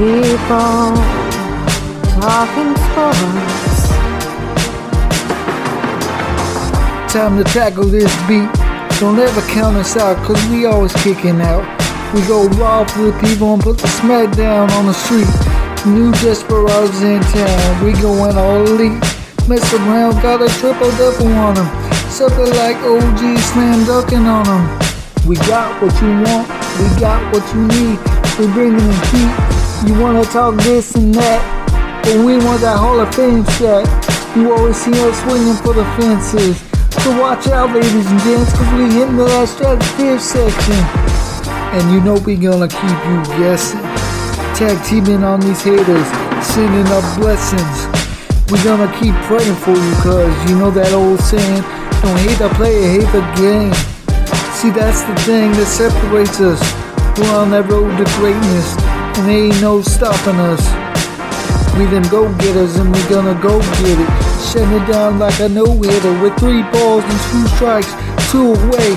People talking sports. Time to tackle this beat. Don't ever count us out, cause we always kicking out. We go raw for the people and put the smack down on the street. New desperados in town, we going all elite. Mess around, got a triple double on them. Something like OG slam dunking on them. We got what you want, we got what you need. We bringing the heat. You wanna talk this and that, but we want that Hall of Fame shot. You always see us swinging for the fences. So watch out, ladies and gents, cause we hitting the last stratosphere section. And you know we gonna keep you guessing. Tag teaming on these haters, sending up blessings. We gonna keep praying for you, cause you know that old saying, don't hate the player, hate the game. See, that's the thing that separates us. We're on that road to greatness, and ain't no stopping us. We them go getters, and we gonna go get it. Shutting it down like a no hitter with three balls and two strikes, two away.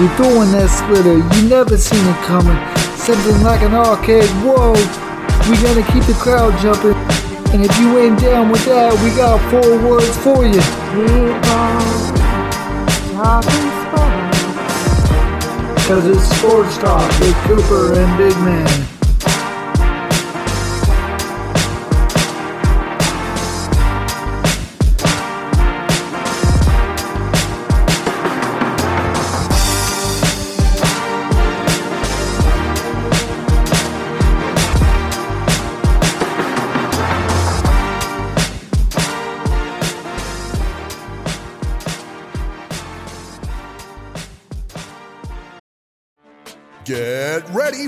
We throwing that splitter, you never seen it coming. Something like an arcade, whoa. We gonna keep the crowd jumping. And if you ain't down with that, we got four words for you. Cause it's sports talk with Cooper and Big Man.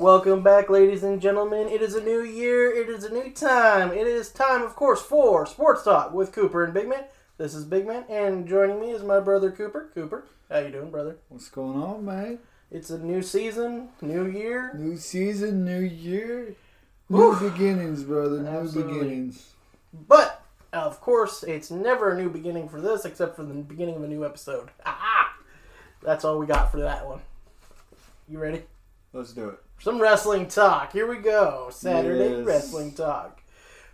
Welcome back, ladies and gentlemen. It is a new year. It is a new time. It is time, of course, for Sports Talk with Cooper and Big Man. This is Big Man, and joining me is my brother Cooper. Cooper, how you doing, brother? What's going on, man? It's a new season, new year. New season, new year, new Whew. beginnings, brother. New Absolutely. beginnings. But of course, it's never a new beginning for this, except for the beginning of a new episode. Aha! That's all we got for that one. You ready? Let's do it. Some wrestling talk. Here we go. Saturday Yes. wrestling talk.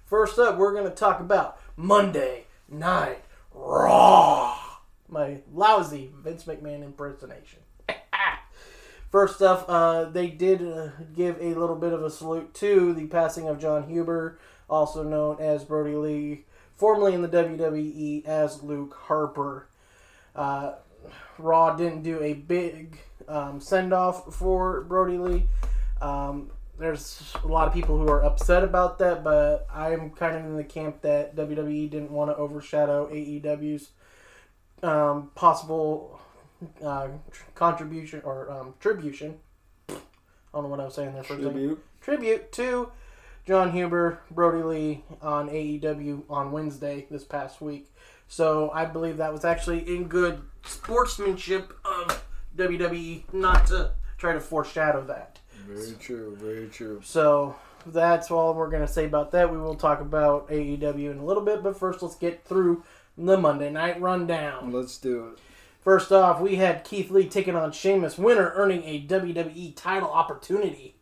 First up, we're going to talk about Monday Night Raw. My lousy Vince McMahon impersonation. First off, uh, they did uh, give a little bit of a salute to the passing of John Huber, also known as Brodie Lee, formerly in the WWE as Luke Harper. Uh, Raw didn't do a big um, send off for Brodie Lee. Um, there's a lot of people who are upset about that, but I'm kind of in the camp that WWE didn't want to overshadow AEW's um, possible uh, tr- contribution or um, tribution. I don't know what I was saying there for a second. Tribute. Tribute to John Huber, Brodie Lee on AEW on Wednesday this past week. So I believe that was actually in good sportsmanship of WWE not to try to foreshadow that. Very true. Very true. So that's all we're going to say about that. We will talk about AEW in a little bit, but first let's get through the Monday night rundown. Let's do it. First off, we had Keith Lee taking on Sheamus, winner earning a WWE title opportunity.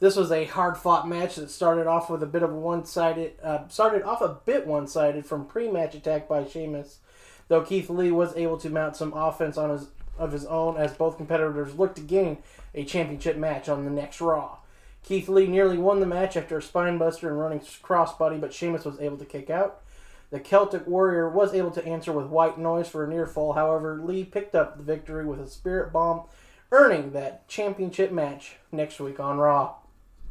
This was a hard-fought match that started off with a bit of a one-sided, uh, started off a bit one-sided from pre-match attack by Sheamus, though Keith Lee was able to mount some offense on his of his own as both competitors looked to gain a championship match on the next Raw. Keith Lee nearly won the match after a spinebuster and running crossbody, but Sheamus was able to kick out. The Celtic Warrior was able to answer with white noise for a near fall. However, Lee picked up the victory with a spirit bomb, earning that championship match next week on Raw.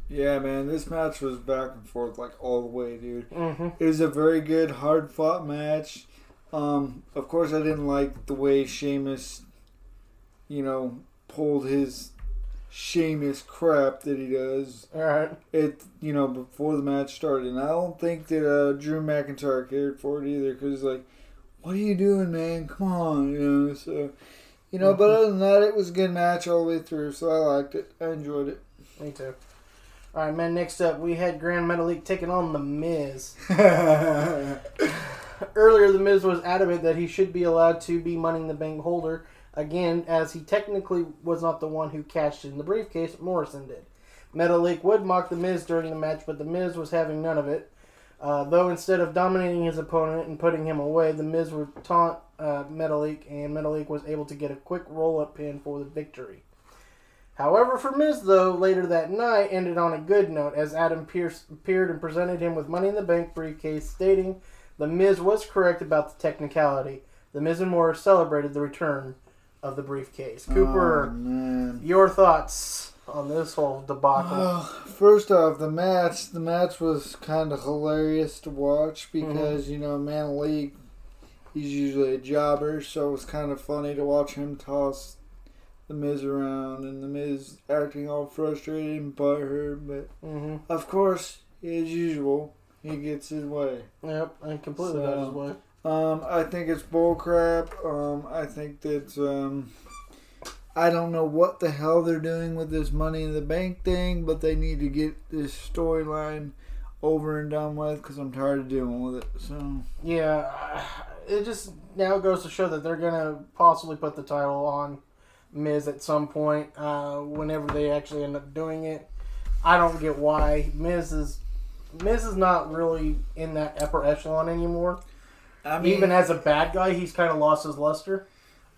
Yeah, man, this match was back and forth like all the way, dude. Mm-hmm. It was a very good, hard fought match. Um, of course, I didn't like the way Sheamus, you know, pulled his Sheamus crap that he does. All right. It, you know, before the match started, and I don't think that uh, Drew McIntyre cared for it either, because like, what are you doing, man? Come on, you know. So, you know, but other than that, it was a good match all the way through, so I liked it. I enjoyed it. Me too. All right, man. Next up, we had Gran Metalik taking on The Miz. Earlier, The Miz was adamant that he should be allowed to be Money in the Bank holder again, as he technically was not the one who cashed in the briefcase. Morrison did. Metalik would mock The Miz during the match, but The Miz was having none of it. Uh, though instead of dominating his opponent and putting him away, The Miz would taunt uh, Metalik, and Metalik was able to get a quick roll-up pin for the victory. However, for Miz, though, later that night ended on a good note as Adam Pearce appeared and presented him with Money in the Bank briefcase, stating the Miz was correct about the technicality. The Miz and Morris celebrated the return of the briefcase. Cooper, Oh, your thoughts on this whole debacle? Well, first off, the match. The match was kind of hilarious to watch because you know, Man League, he's usually a jobber, so it was kind of funny to watch him toss the Miz around and the Miz acting all frustrated and butthurt. But hmm of course, as usual, he gets his way. Yep, and completely So- got his way. Um, I think it's bullcrap. Um, I think that um, I don't know what the hell they're doing with this Money in the Bank thing, but they need to get this storyline over and done with because I'm tired of dealing with it. So Yeah, it just now goes to show that they're gonna possibly put the title on Miz at some point. Uh, whenever they actually end up doing it, I don't get why Miz is Miz is not really in that upper echelon anymore. I Even as a bad guy, he's kind of lost his luster.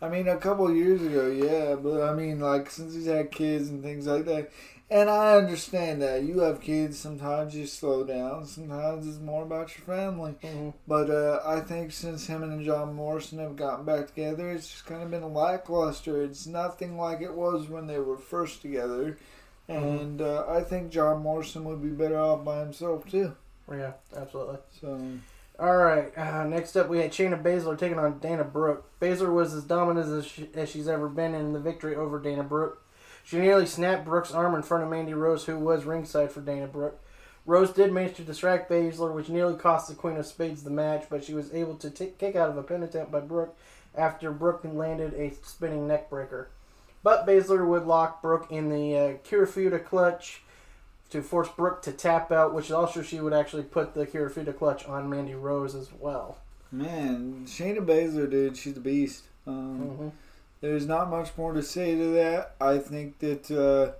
I mean, a couple of years ago, yeah, but I mean, like since he's had kids and things like that, and I understand that you have kids. Sometimes you slow down. Sometimes it's more about your family. Mhm. But uh, I think since him and John Morrison have gotten back together, it's just kind of been lackluster. It's nothing like it was when they were first together. And uh, I think John Morrison would be better off by himself too. Yeah, absolutely. So All right. Uh, next up, we had Shayna Baszler taking on Dana Brooke. Baszler was as dominant as, she, as she's ever been in the victory over Dana Brooke. She nearly snapped Brooke's arm in front of Mandy Rose, who was ringside for Dana Brooke. Rose did manage to distract Baszler, which nearly cost the Queen of Spades the match, but she was able to t- kick out of a pin attempt by Brooke after Brooke landed a spinning neckbreaker. But Baszler would lock Brooke in the uh, Kirifuda clutch to force Brooke to tap out, which also she would actually put the Kirifuda clutch on Mandy Rose as well. man, Shayna Baszler, dude, she's a beast. Um, Mhm. There's not much more to say to that. I think that uh,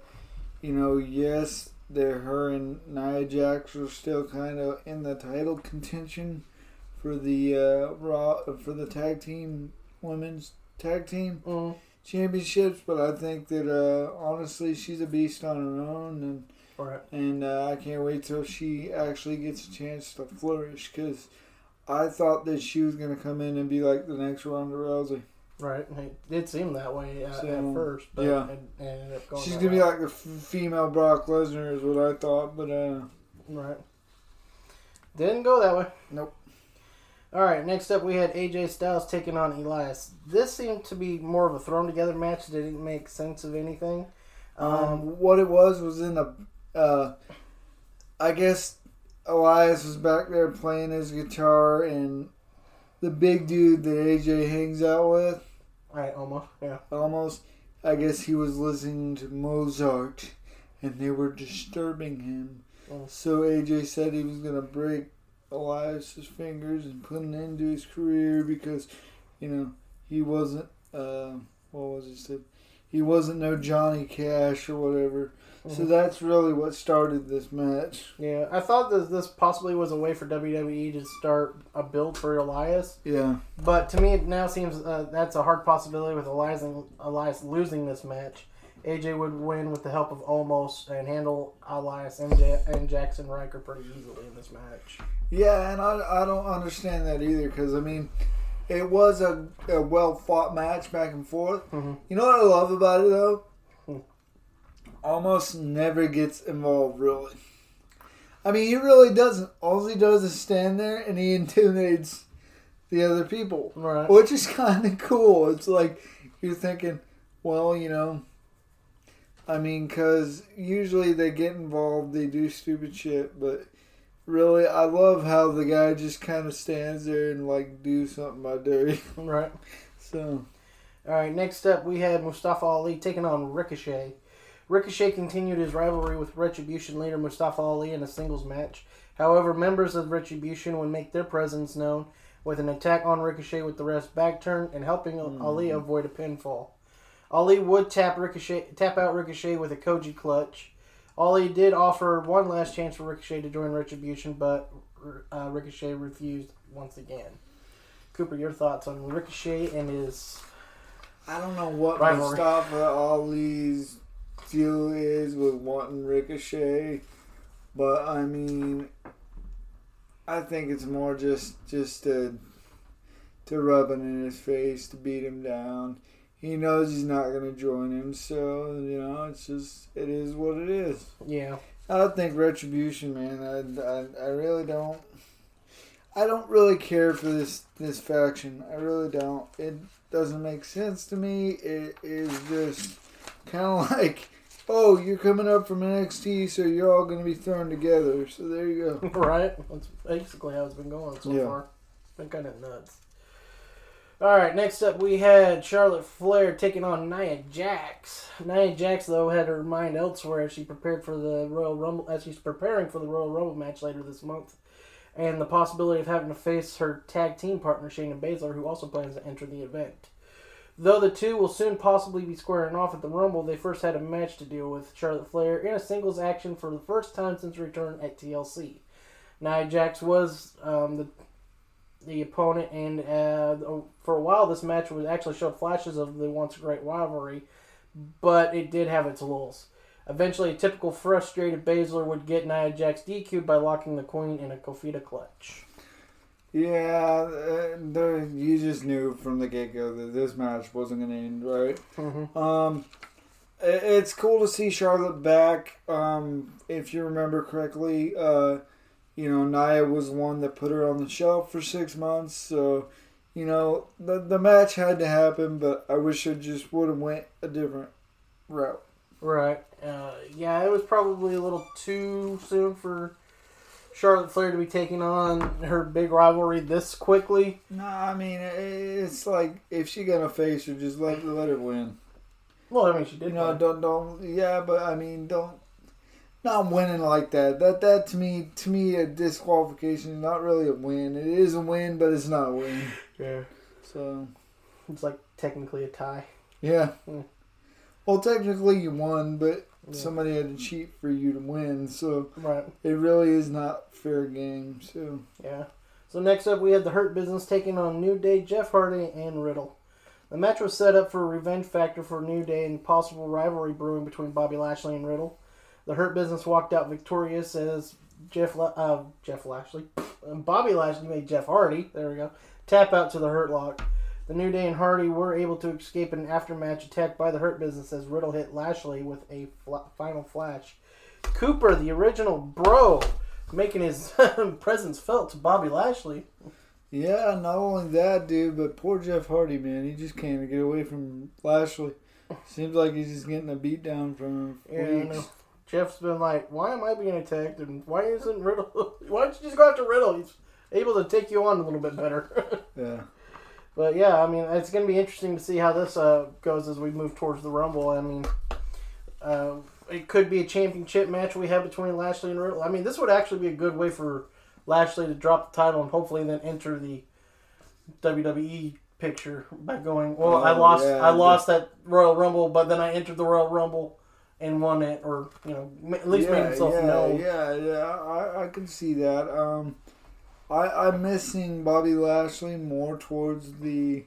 you know, yes, they're her and Nia Jax are still kind of in the title contention for the uh, Raw for the tag team women's tag team Mm, championships, but I think that uh, honestly she's a beast on her own, and right. and uh, I can't wait till she actually gets a chance to flourish because. I thought that she was going to come in and be like the next Ronda Rousey. Right. It did seem that way uh, So, at first, but yeah. it, it ended up going She's gonna be like the f- female Brock Lesnar, is what I thought, but uh, Right. Didn't go that way. Nope. All right. Next up, we had AJ Styles taking on Elias. This seemed to be more of a thrown together match that didn't make sense of anything. Um, what it was was in the, uh, I guess Elias was back there playing his guitar, and the big dude that AJ hangs out with, Right, Omos. Yeah. Omos, I guess he was listening to Mozart, and they were disturbing him. Mm. So AJ said he was gonna break Elias's fingers and put an end to his career because, you know, he wasn't. Uh, what was he said? He wasn't no Johnny Cash or whatever. So that's really what started this match. Yeah, I thought that this possibly was a way for WWE to start a build for Elias, Yeah. but to me it now seems uh, that's a hard possibility with Elias Elias losing this match. AJ would win with the help of Omos and handle Elias and, Ja- and Jaxson Ryker pretty easily in this match. Yeah, and I, I don't understand that either because, I mean, it was a, a well fought match back and forth. You know what I love about it, though? Omos never gets involved, really. I mean, he really doesn't. All he does is stand there and he intimidates the other people, Right. which is kind of cool. It's like you're thinking, well, you know, I mean, because usually they get involved, they do stupid shit, but really, I love how the guy just kind of stands there and like do something about dirty. Right. So All right. Next up, we had Mustafa Ali taking on Ricochet. Ricochet continued his rivalry with Retribution leader Mustafa Ali in a singles match. However, members of Retribution would make their presence known with an attack on Ricochet with the rest back turn and helping Ali avoid a pinfall. Ali would tap Ricochet, tap out Ricochet with a Koji clutch. Ali did offer one last chance for Ricochet to join Retribution, but uh, Ricochet refused once again. Cooper, your thoughts on Ricochet and his I don't know what Rivalry. Mustafa Ali's deal is with wanting Ricochet, but I mean, I think it's more just just to to rub it in his face to beat him down. He knows he's not going to join him, so you know it's just it is what it is. yeah. I don't think Retribution, man. I, I, I really don't. I don't really care for this this faction. I really don't. It doesn't make sense to me. It is just kind of like, oh, you're coming up from NXT, so you're all going to be thrown together. So there you go. right? That's basically how it's been going so Yeah. far. It's been kind of nuts. All right, next up we had Charlotte Flair taking on Nia Jax. Nia Jax though had her mind elsewhere as she prepared for the Royal Rumble as she's preparing for the Royal Rumble match later this month, and the possibility of having to face her tag team partner Shayna Baszler, who also plans to enter the event. Though the two will soon possibly be squaring off at the Rumble, they first had a match to deal with Charlotte Flair in a singles action for the first time since return at TLC. Nia Jax was um, the the opponent, and uh, for a while this match was actually showed flashes of the once great rivalry, but it did have its lulls. Eventually, a typical frustrated Baszler would get Nia Jax DQ'd by locking the Queen in a Kofita clutch. Yeah, uh, you just knew from the get go that this match wasn't going to end right. Um, i- it's cool to see Charlotte back. Um, if you remember correctly, uh, you know Nia was the one that put her on the shelf for six months. So, you know the the match had to happen, but I wish it just would have went a different route. Right. Uh, yeah, it was probably a little too soon for Charlotte Flair to be taking on her big rivalry this quickly. No, I mean it's like if she gonna face her, just let let her win. Well, I mean, she did. You know, win. don't don't yeah, but I mean, don't not winning like that. That that to me to me a disqualification is not really a win. It is a win, but it's not a win. Yeah. So It's like technically a tie. yeah. Hmm. Well, technically you won, but Yeah. somebody had to cheat for you to win. So Right. it really is not fair game. So Yeah. So next up, we had the Hurt Business taking on New Day, Jeff Hardy, and Riddle. The match was set up for a revenge factor for New Day and possible rivalry brewing between Bobby Lashley and Riddle. The Hurt Business walked out victorious as Jeff La- uh, Jeff Lashley, and Bobby Lashley made Jeff Hardy. There we go. Tap out to the Hurt Lock. The New Day and Hardy were able to escape an aftermatch attack by the Hurt Business as Riddle hit Lashley with a fla- final flash. Cooper, the original bro, making his presence felt to Bobby Lashley. yeah, not only that, dude, but poor Jeff Hardy, man, he just can't get away from Lashley. Seems like he's just getting a beat down from Yeah, I know. Jeff's been like, why am I being attacked? And why isn't Riddle? Why don't you just go after Riddle? He's able to take you on a little bit better. Yeah. But yeah, I mean, it's going to be interesting to see how this uh, goes as we move towards the Rumble. I mean, uh, it could be a championship match we have between Lashley and Riddle. I mean, this would actually be a good way for Lashley to drop the title and hopefully then enter the WWE picture by going, well, I Oh, lost, yeah, I lost that Royal Rumble, but then I entered the Royal Rumble and won it, or you know, at least made himself yeah, known. Yeah, yeah, I, I can see that. Um, I I'm missing Bobby Lashley more towards the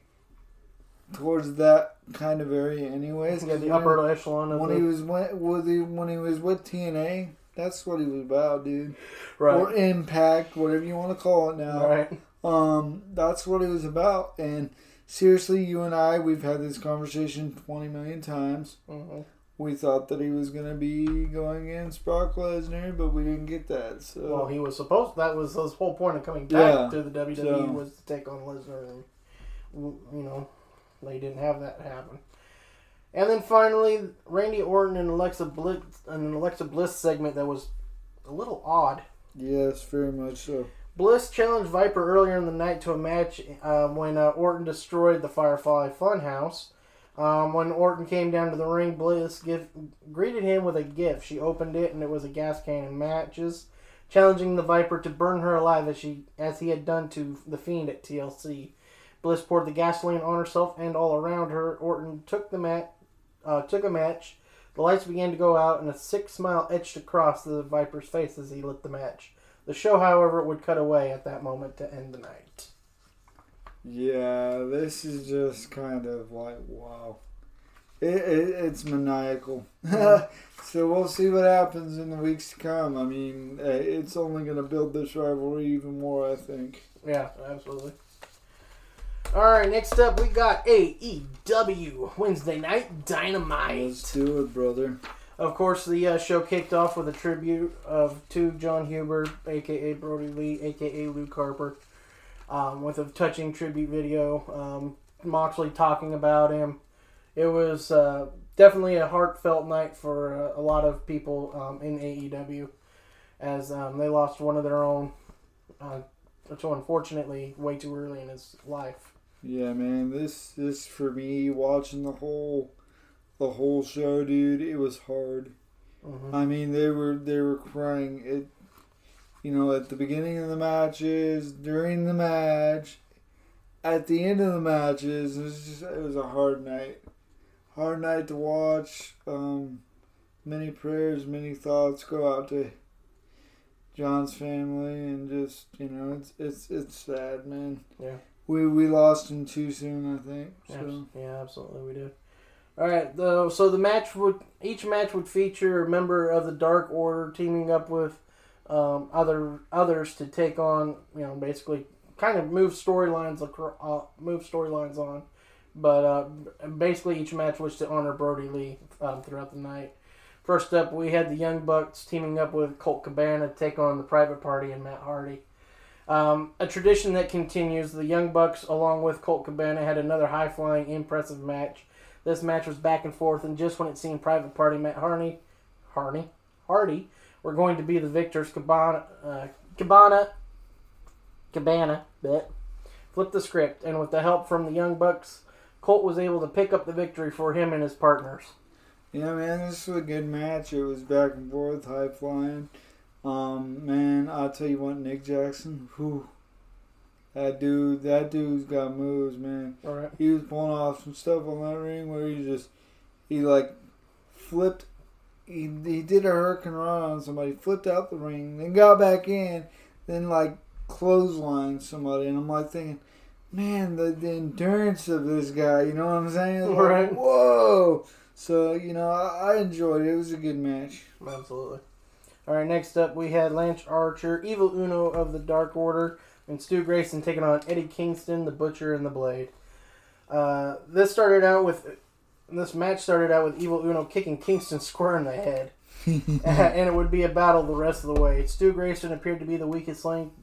towards that kind of area, anyways. Yeah, the When- upper echelon of when the he was when, with when he was with TNA. That's what he was about, dude. right, Or Impact, whatever you want to call it now. right, Um, that's what it was about. And seriously, you and I, we've had this conversation twenty million times. hmm We thought that he was gonna be going against Brock Lesnar, but we didn't get that. So Well, he was supposed. That was his whole point of coming back Yeah, to the WWE so- was to take on Lesnar, and you know they didn't have that happen. And then finally, Randy Orton and Alexa Bliss, an Alexa Bliss segment that was a little odd. yes, very much so. Bliss challenged Viper earlier in the night to a match um, when uh, Orton destroyed the Firefly Funhouse. Um, when Orton came down to the ring, Bliss greeted him with a gift. She opened it, and it was a gas can and matches, challenging the Viper to burn her alive as she as he had done to the Fiend at TLC. Bliss poured the gasoline on herself and all around her. Orton took the mat, uh, took a match. The lights began to go out, and a sick smile etched across the Viper's face as he lit the match. The show, however, would cut away at that moment to end the night. Yeah, this is just kind of like wow. It, it it's maniacal. so we'll see what happens in the weeks to come. I mean, uh, it's only going to build this rivalry even more. I think. Yeah, absolutely. All right, next up we got AEW Wednesday Night Dynamite. Let's do it, brother. Of course, the uh, show kicked off with a tribute of to John Huber, aka Brodie Lee, aka Luke Harper, um, with a touching tribute video. Um, Moxley talking about him. It was uh, definitely a heartfelt night for uh, a lot of people um, in AEW, as um, they lost one of their own. Uh, so unfortunately, way too early in his life. Yeah, man. This this for me watching the whole the whole show, dude. It was hard. Mhm. I mean, they were they were crying. It, you know, at the beginning of the matches, during the match, at the end of the matches. It was just it was a hard night, hard night to watch. Um, many prayers, many thoughts go out to John's family, and just you know, it's it's it's sad, man. Yeah. We we lost him too soon, I think. So. Yeah, absolutely, we did. All right, though. So the match would each match would feature a member of the Dark Order teaming up with um, other others to take on, you know, basically kind of move storylines acro- uh, move storylines on. But uh, basically, each match was to honor Brodie Lee um, throughout the night. First up, we had the Young Bucks teaming up with Colt Cabana to take on the Private Party and Matt Hardy. Um, a tradition that continues, the Young Bucks, along with Colt Cabana, had another high flying, impressive match. This match was back and forth, and just when it seemed Private Party Matt Hardy, Hardy, Hardy, were going to be the victors, Cabana, uh, Cabana, Cabana, bet, flipped the script, and with the help from the Young Bucks, Colt was able to pick up the victory for him and his partners. Yeah, man, this was a good match. It was back and forth, high flying. Um, man, I'll tell you what, Nick Jackson, whew, that dude, that dude's got moves, man. All right. He was pulling off some stuff on that ring where he just, he like flipped, he, he did a hurricanrana on somebody, flipped out the ring, then got back in, then like clotheslined somebody, and I'm like thinking, man, the, the endurance of this guy, you know what I'm saying? Like, Right. Whoa. So, you know, I, I enjoyed it. It was a good match. Absolutely. All right, next up we had Lance Archer, Evil Uno of the Dark Order, and Stu Grayson taking on Eddie Kingston, the Butcher, and the Blade. Uh, this started out with this match started out with Evil Uno kicking Kingston square in the head, and it would be a battle the rest of the way. Stu Grayson appeared to be the weakest link,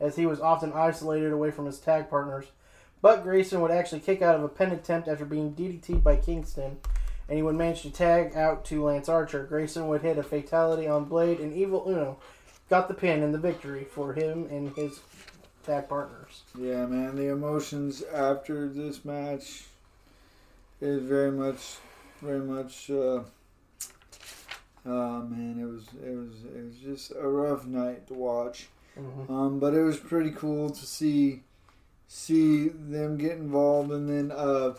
as he was often isolated away from his tag partners. But Grayson would actually kick out of a pin attempt after being DDT'd by Kingston, and he would manage to tag out to Lance Archer. Grayson would hit a fatality on Blade, and Evil Uno got the pin and the victory for him and his tag partners. Yeah, man, the emotions after this match is very much, very much. Uh, uh, man, it was it was it was just a rough night to watch. Mhm. Um, but it was pretty cool to see see them get involved, and then uh,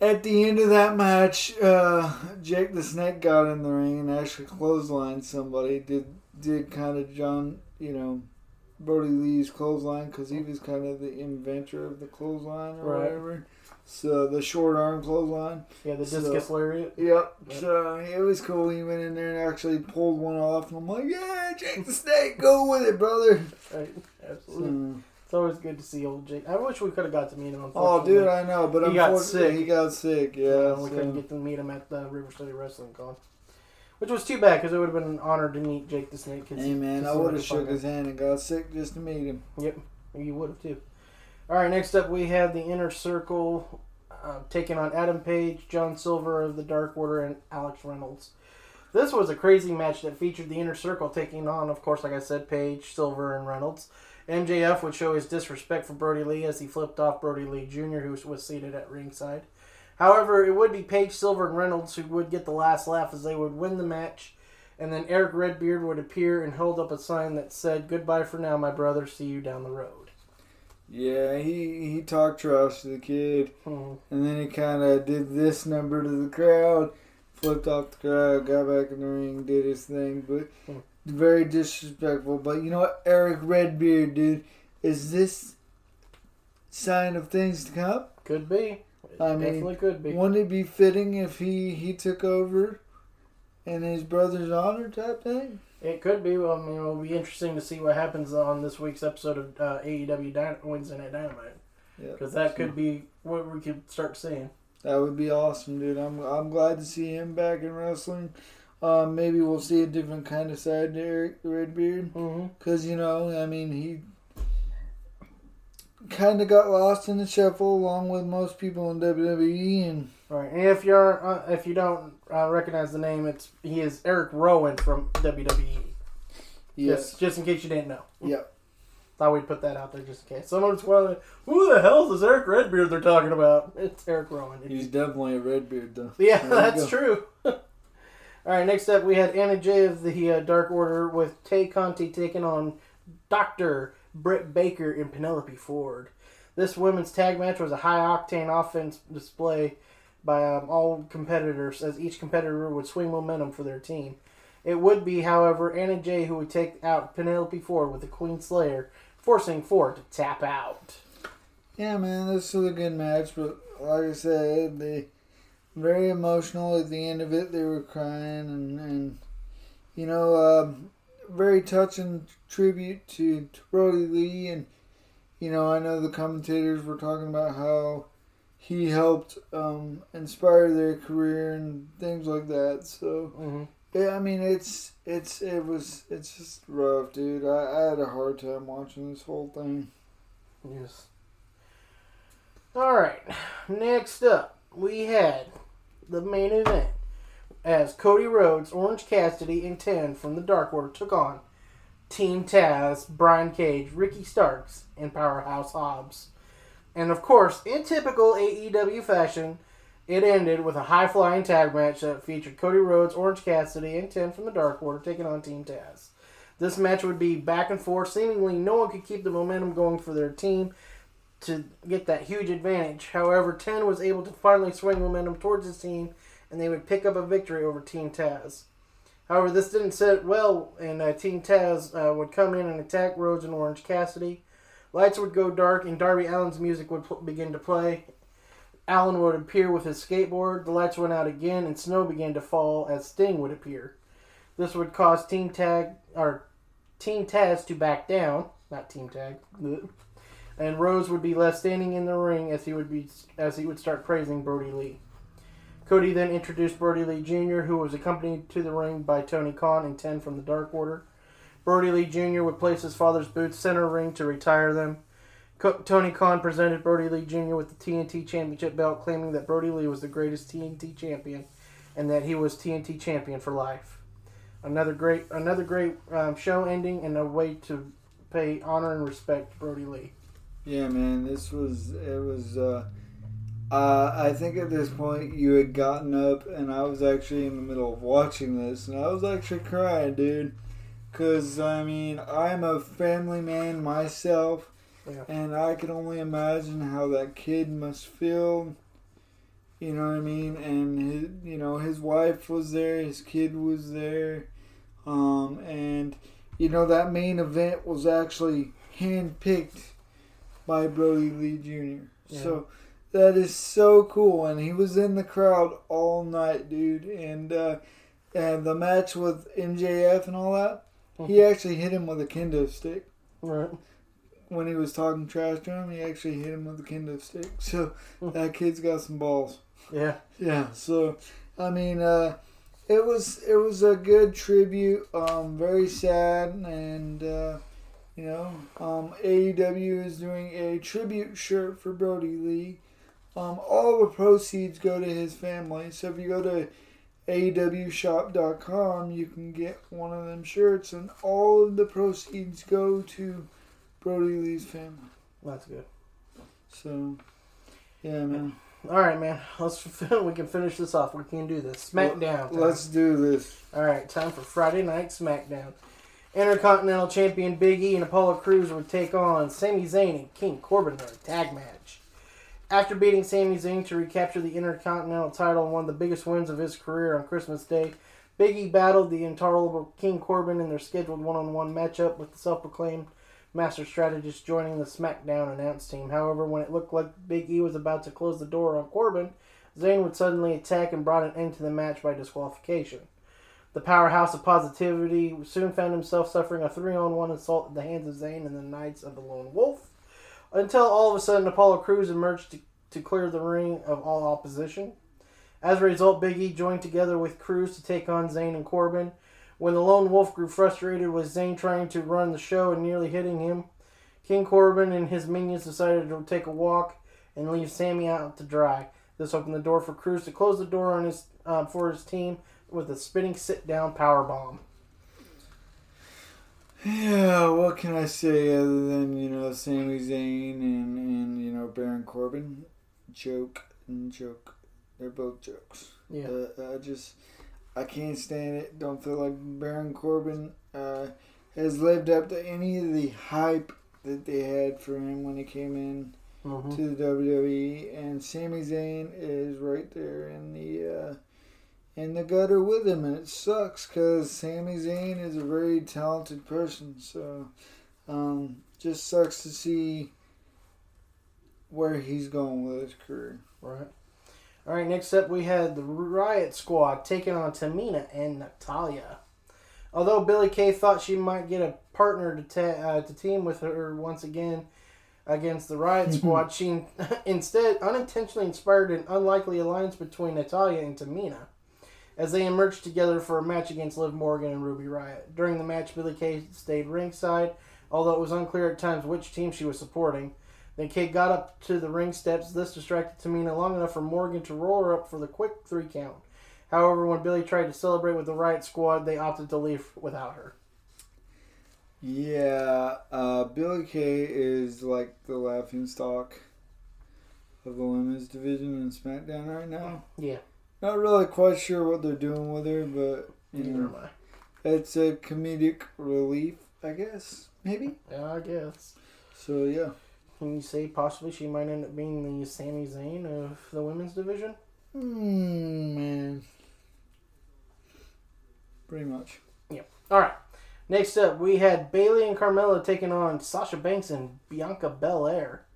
at the end of that match, uh, Jake the Snake got in the ring and actually clotheslined somebody. Did did kind of John, you know, Brodie Lee's clothesline because he was kind of the inventor of the clothesline or Right. whatever. So the short arm clothesline. Yeah, the So- discus lariat. Yep. Yep. So it was cool. He went in there and actually pulled one off, and I'm like, "Yeah, Jake the Snake, go with it, brother." Right, absolutely. So- It's always good to see old Jake. I wish we could have got to meet him. oh, dude, I know, but He got sick. he got sick. Yeah, we so- couldn't get to meet him at the River City Wrestling Con, which was too bad because it would have been an honor to meet Jake the Snake. Hey man, I would have shook his hand and got sick just to meet him. Yep, you would have too. All right, next up we have the Inner Circle uh, taking on Adam Page, John Silver of the Dark Order, and Alex Reynolds. This was a crazy match that featured the Inner Circle taking on, of course, like I said, Page, Silver, and Reynolds. MJF would show his disrespect for Brodie Lee as he flipped off Brodie Lee Jr., who was seated at ringside. However, it would be Page, Silver, and Reynolds who would get the last laugh as they would win the match. And then Eric Redbeard would appear and hold up a sign that said, Goodbye for now, my brother. See you down the road. Yeah, he he talked trash to the kid, Mhm. and then he kind of did this number to the crowd, flipped off the crowd, got back in the ring, did his thing, but Hmm. very disrespectful. But you know what, Eric Redbeard, dude, is this sign of things to come? Could be. It I mean, definitely could be. Wouldn't it be fitting if he he took over in his brother's honor type thing? It could be. Well, I mean, it'll be interesting to see what happens on this week's episode of uh, AEW Dyna- Wednesday Night Dynamite. Yeah, Because that could be what we could start seeing. That would be awesome, dude. I'm I'm glad to see him back in wrestling. Um, maybe we'll see a different kind of side to Eric Redbeard, Mm-hmm. because you know, I mean, he kind of got lost in the shuffle along with most people in WWE, and Right, and if you're uh, if you don't uh, recognize the name, it's he is Eric Rowan from WWE. yes, Just, just in case you didn't know. yeah, Thought we'd put that out there just in case. Someone's wondering, who the hell is this Eric Redbeard they're talking about? It's Eric Rowan. he's definitely a Redbeard though. Yeah, There that's true. All right, next up we had Anna Jay of the uh, Dark Order with Tay Conti taking on Doctor Britt Baker and Penelope Ford. This women's tag match was a high octane offense display by um, all competitors, as each competitor would swing momentum for their team. It would be, however, Anna Jay who would take out Penelope Ford with the Queen Slayer, forcing Ford to tap out. Yeah, man, this was a good match, but like I said, they very emotional at the end of it. They were crying, and, and you know, um, very touching tribute to Brodie Lee. And you know, I know the commentators were talking about how he helped um, inspire their career and things like that. So hmm yeah, I mean, it's it's it was it's just rough, dude. I, I had a hard time watching this whole thing. Yes. All right. Next up, we had the main event as Cody Rhodes, Orange Cassidy, and Ten from the Dark Order took on Team Taz, Brian Cage, Ricky Starks, and Powerhouse Hobbs. And of course, in typical AEW fashion, it ended with a high flying tag match that featured Cody Rhodes, Orange Cassidy, and Ten from the Dark Order taking on Team Taz. This match would be back and forth. Seemingly, no one could keep the momentum going for their team to get that huge advantage. However, 10 was able to finally swing momentum towards his team, and they would pick up a victory over Team Taz. However, this didn't sit well, and uh, Team Taz uh, would come in and attack Rhodes and Orange Cassidy. Lights would go dark, and Darby Allin's music would pl- begin to play. Allen would appear with his skateboard. The lights went out again, and snow began to fall as Sting would appear. This would cause Team Tag or Team Taz to back down, not Team Tag, and Rose would be left standing in the ring as he would be as he would start praising Brodie Lee. Cody then introduced Brodie Lee Jr., who was accompanied to the ring by Tony Khan and Ten from the Dark Order. Brodie Lee Jr. would place his father's boots center ring to retire them. Co- Tony Khan presented Brodie Lee Jr. with the TNT Championship belt, claiming that Brodie Lee was the greatest TNT champion and that he was TNT champion for life. Another great, another great um, show ending and a way to pay honor and respect to Brodie Lee. Yeah, man, this was it was. uh uh, I think at this point you had gotten up, and I was actually in the middle of watching this, and I was actually crying, dude. Cause I mean, I'm a family man myself, Yeah. and I can only imagine how that kid must feel. You know what I mean? And his, you know, his wife was there, his kid was there, um, and you know that main event was actually handpicked by Brodie Lee Jr. Yeah. So that is so cool, and he was in the crowd all night, dude. And uh, and the match with MJF and all that, he actually hit him with a kendo stick Right. when he was talking trash to him. He actually hit him with a kendo stick. So that kid's got some balls. Yeah. Yeah. So I mean, uh, it was it was a good tribute. Um, very sad, and uh, you know, um, AEW is doing a tribute shirt for Brodie Lee. Um, all the proceeds go to his family. So if you go to AEWshop.com, you can get one of them shirts, and all of the proceeds go to Brodie Lee's family. That's good. So, yeah, man. All right, man. Let's we can finish this off. We can do this. SmackDown. time. Let's do this. All right, time for Friday Night SmackDown. Intercontinental Champion Big E and Apollo Crews would take on Sami Zayn and King Corbin in a tag match. After beating Sami Zayn to recapture the Intercontinental title and one of the biggest wins of his career on Christmas Day, Big E battled the intolerable King Corbin in their scheduled one-on-one matchup with the self-proclaimed master strategist joining the SmackDown announce team. However, when it looked like Big E was about to close the door on Corbin, Zayn would suddenly attack and brought an end to the match by disqualification. The powerhouse of positivity soon found himself suffering a three on one assault at the hands of Zayn and the Knights of the Lone Wolf, until all of a sudden Apollo Crews emerged to, to clear the ring of all opposition. As a result, Big E joined together with Crews to take on Zayn and Corbin. When the Lone Wolf grew frustrated with Zayn trying to run the show and nearly hitting him, King Corbin and his minions decided to take a walk and leave Sami out to dry. This opened the door for Crews to close the door on his uh, for his team with a spinning sit-down power bomb. Yeah, what can I say other than, you know, Sami Zayn and, and you know, Baron Corbin? Joke and joke. They're both jokes. Yeah. Uh, I just, I can't stand it. Don't feel like Baron Corbin uh, has lived up to any of the hype that they had for him when he came in Mhm. to the WWE. And Sami Zayn is right there in the uh, in the gutter with him, and it sucks because Sami Zayn is a very talented person. So, um, just sucks to see where he's going with his career. Right. All right. Next up, we had the Riot Squad taking on Tamina and Natalya. Although Billie Kay thought she might get a partner to ta- uh, to team with her once again against the Riot Squad, she instead unintentionally inspired an unlikely alliance between Natalya and Tamina as they emerged together for a match against Liv Morgan and Ruby Riot. During the match, Billie Kay stayed ringside, although it was unclear at times which team she was supporting. Then Kay got up to the ring steps. This distracted Tamina long enough for Morgan to roll her up for the quick three count. However, when Billy tried to celebrate with the Riot Squad, they opted to leave without her. Yeah, uh, Billie Kay is like the laughing stock of the women's division in SmackDown right now. Yeah, Not really quite sure what they're doing with her, but you neither know, am I. it's a comedic relief, I guess. Maybe. Yeah, I guess. So yeah. Can you say possibly she might end up being the Sami Zayn of the women's division? Hmm, man. Pretty much. Yep. All right. Next up, we had Bayley and Carmella taking on Sasha Banks and Bianca Belair.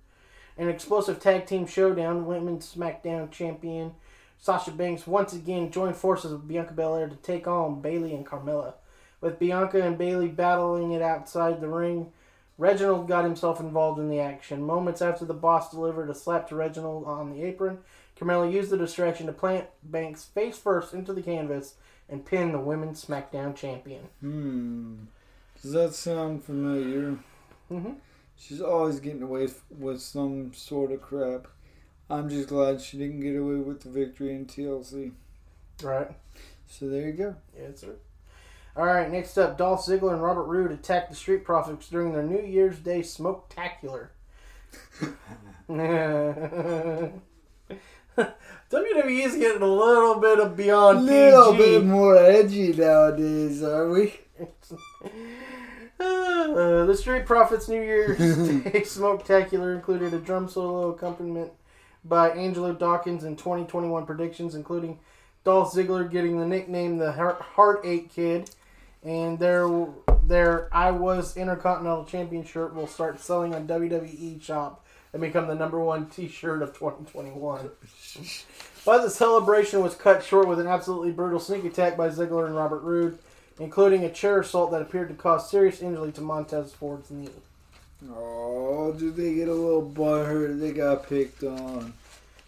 An explosive tag team showdown, Women's SmackDown champion Sasha Banks once again joined forces with Bianca Belair to take on Bayley and Carmella. With Bianca and Bayley battling it outside the ring, Reginald got himself involved in the action. Moments after the boss delivered a slap to Reginald on the apron, Carmella used the distraction to plant Banks face first into the canvas and pin the Women's SmackDown champion. Hmm. Does that sound familiar? Mm-hmm. She's always getting away with some sort of crap. I'm just glad she didn't get away with the victory in TLC. Right. So there you go. Sir. All right, next up, Dolph Ziggler and Robert Roode attacked the Street Profits during their New Year's Day Smoketacular. WWE is getting a little bit of beyond A little PG. bit more edgy nowadays, are we? Uh, the Street Profits New Year's Day Smoketacular included a drum solo accompaniment by Angelo Dawkins in 2021 predictions, including Dolph Ziggler getting the nickname the Heart- Heartache Kid, and their their I Was Intercontinental Champion shirt will start selling on WWE Shop and become the number one T-shirt of 2021. But the celebration was cut short with an absolutely brutal sneak attack by Ziggler and Robert Roode, including a chair assault that appeared to cause serious injury to Montez Ford's knee. Oh, did they get a little butthurt? They got picked on.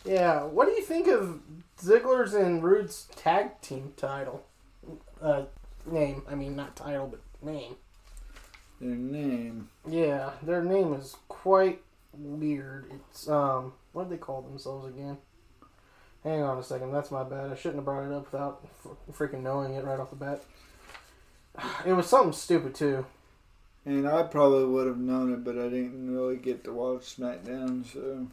Yeah, what do you think of Ziggler's and Roode's tag team title? Uh, name. I mean, not title, but name. Their name. Yeah, their name is quite weird. It's, um, what do they call themselves again? Hang on a second, that's my bad. I shouldn't have brought it up without freaking knowing it right off the bat. It was something stupid, too. And I probably would have known it, but I didn't really get to watch SmackDown, so.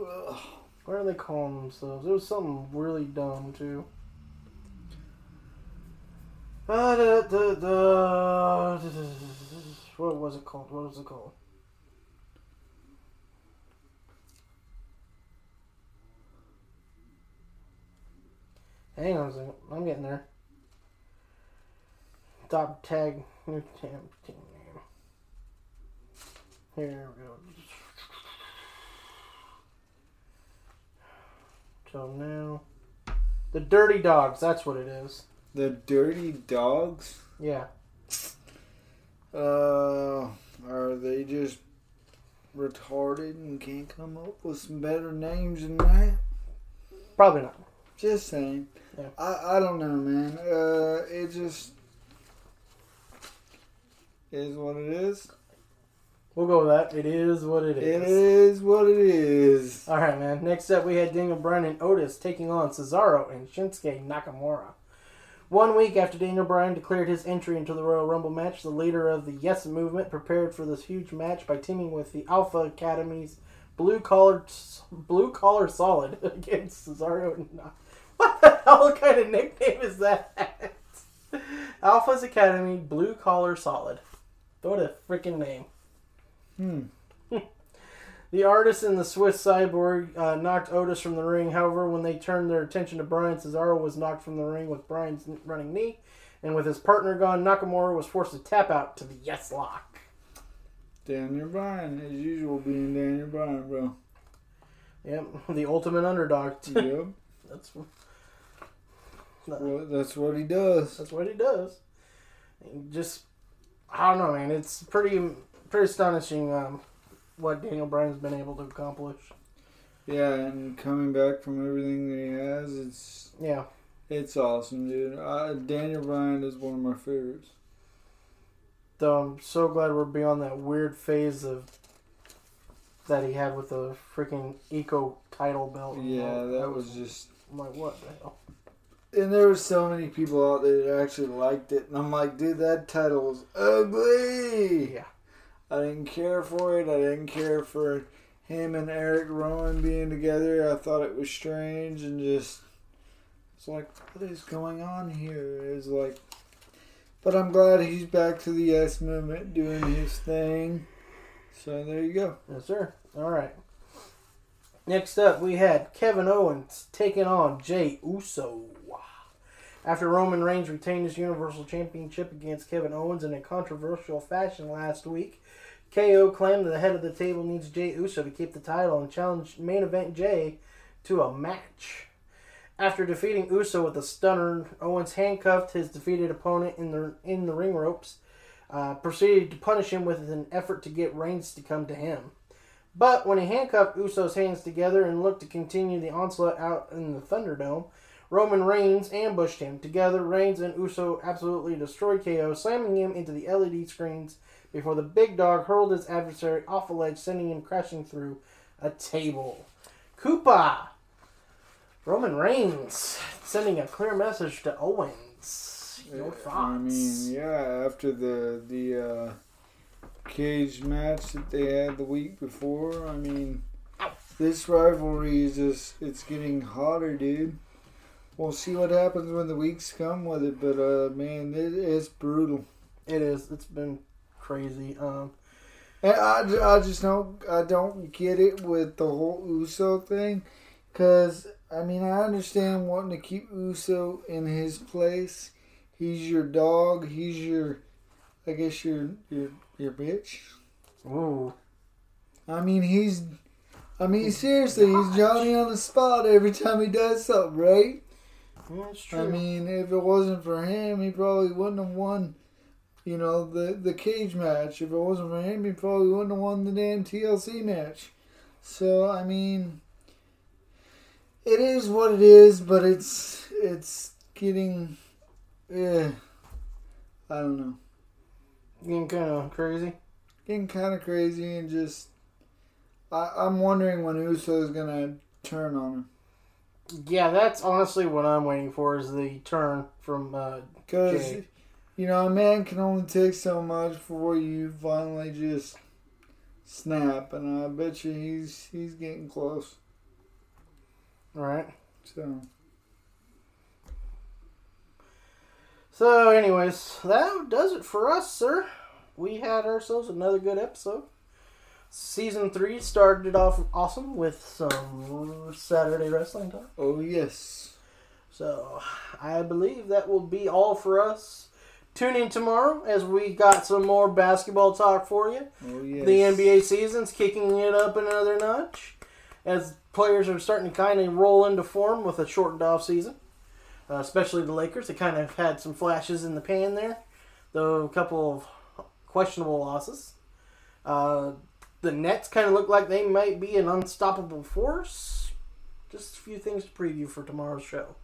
Ugh. What are they calling themselves? It was something really dumb too. Uh, what was it called? What was it called? Hang on a second. I'm getting there. Top tag new team team name. Here we go. So now, the Dirty Dogs. That's what it is. The Dirty Dogs? Yeah. Uh, are they just retarded and can't come up with some better names than that? Probably not. Just saying. Yeah. I, I don't know, man. Uh, it just is what it is. We'll go with that. It is what it It is. is what it is. All right, man. Next up, we had Daniel Bryan and Otis taking on Cesaro and Shinsuke Nakamura. One week after Daniel Bryan declared his entry into the Royal Rumble match, the leader of the Yes Movement prepared for this huge match by teaming with the Alpha Academy's Blue Collar Blue Collar Solid against Cesaro and Na- What the hell kind of nickname is that? Alpha's Academy Blue Collar Solid. What a freaking name. Hmm. The artist and the Swiss cyborg uh, knocked Otis from the ring. However, when they turned their attention to Bryan, Cesaro was knocked from the ring with Bryan's running knee, and with his partner gone, Nakamura was forced to tap out to the Yes Lock. Daniel Bryan, as usual, being Daniel Bryan, bro. Yep, the ultimate underdog. yep. that's Well, that's what he does. that's what he does. And just, I don't know, man. It's pretty pretty astonishing um, what Daniel Bryan's been able to accomplish. Yeah, and coming back from everything that he has, it's Yeah, it's awesome, dude. Uh, Daniel Bryan is one of my favorites. though I'm so glad we're beyond that weird phase of that he had with the freaking eco title belt. Yeah, that was just. I'm like, what the hell? And there were so many people out there that actually liked it, and I'm like, dude, that title was ugly. Yeah. I didn't care for it. I didn't care for him and Eric Rowan being together. I thought it was strange and just it's like what is going on here? It's like but I'm glad he's back to the yes movement doing his thing. So there you go. Yes, sir. All right. Next up, we had Kevin Owens taking on Jey Uso. After Roman Reigns retained his Universal Championship against Kevin Owens in a controversial fashion last week, KO claimed that the head of the table needs Jey Uso to keep the title and challenged main event Jey to a match. After defeating Uso with a stunner, Owens handcuffed his defeated opponent in the in the ring ropes, uh, proceeded to punish him with an effort to get Reigns to come to him. But when he handcuffed Uso's hands together and looked to continue the onslaught out in the Thunderdome, Roman Reigns ambushed him. Together, Reigns and Uso absolutely destroyed KO, slamming him into the LED screens before the big dog hurled his adversary off a ledge, sending him crashing through a table. Koopa! Roman Reigns sending a clear message to Owens. Your thoughts? I mean, yeah, after the the uh, cage match that they had the week before, I mean, this rivalry is just it's getting hotter, dude. We'll see what happens when the weeks come with it, but uh, man, it is brutal. It is. It's been crazy. Um, And I, I just don't I don't get it with the whole Uso thing, cause I mean I understand wanting to keep Uso in his place. He's your dog. He's your, I guess your your your bitch. ooh. I mean he's, I mean seriously he's Johnny on the spot every time he does something, right? Yeah, it's true. I mean if it wasn't for him, he probably wouldn't have won. You know the the cage match. If it wasn't for him, he probably wouldn't have won the damn TLC match. So I mean, it is what it is, but it's it's getting, yeah, I don't know, Getting kind of crazy. getting kind of crazy and just. I, I'm wondering when Uso is gonna turn on him Yeah, that's honestly what I'm waiting for is the turn from uh, because you know a man can only take so much before you finally just snap, and I bet you he's he's getting close. Right. So So, anyways, that does it for us, sir. We had ourselves another good episode. Season three started off awesome with some Saturday wrestling talk. oh yes, So, I believe that will be all for us. Tune in tomorrow as we got some more basketball talk for you. oh yes. The NBA season's kicking it up another notch as players are starting to kind of roll into form with a shortened off season. Uh, especially the Lakers, they kind of had some flashes in the pan there, though a couple of questionable losses. Uh, the Nets kind of look like they might be an unstoppable force. Just a few things to preview for tomorrow's show.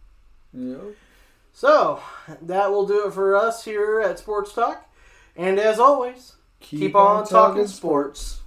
Yep. So, that will do it for us here at Sports Talk. And as always, keep, on, talking sports.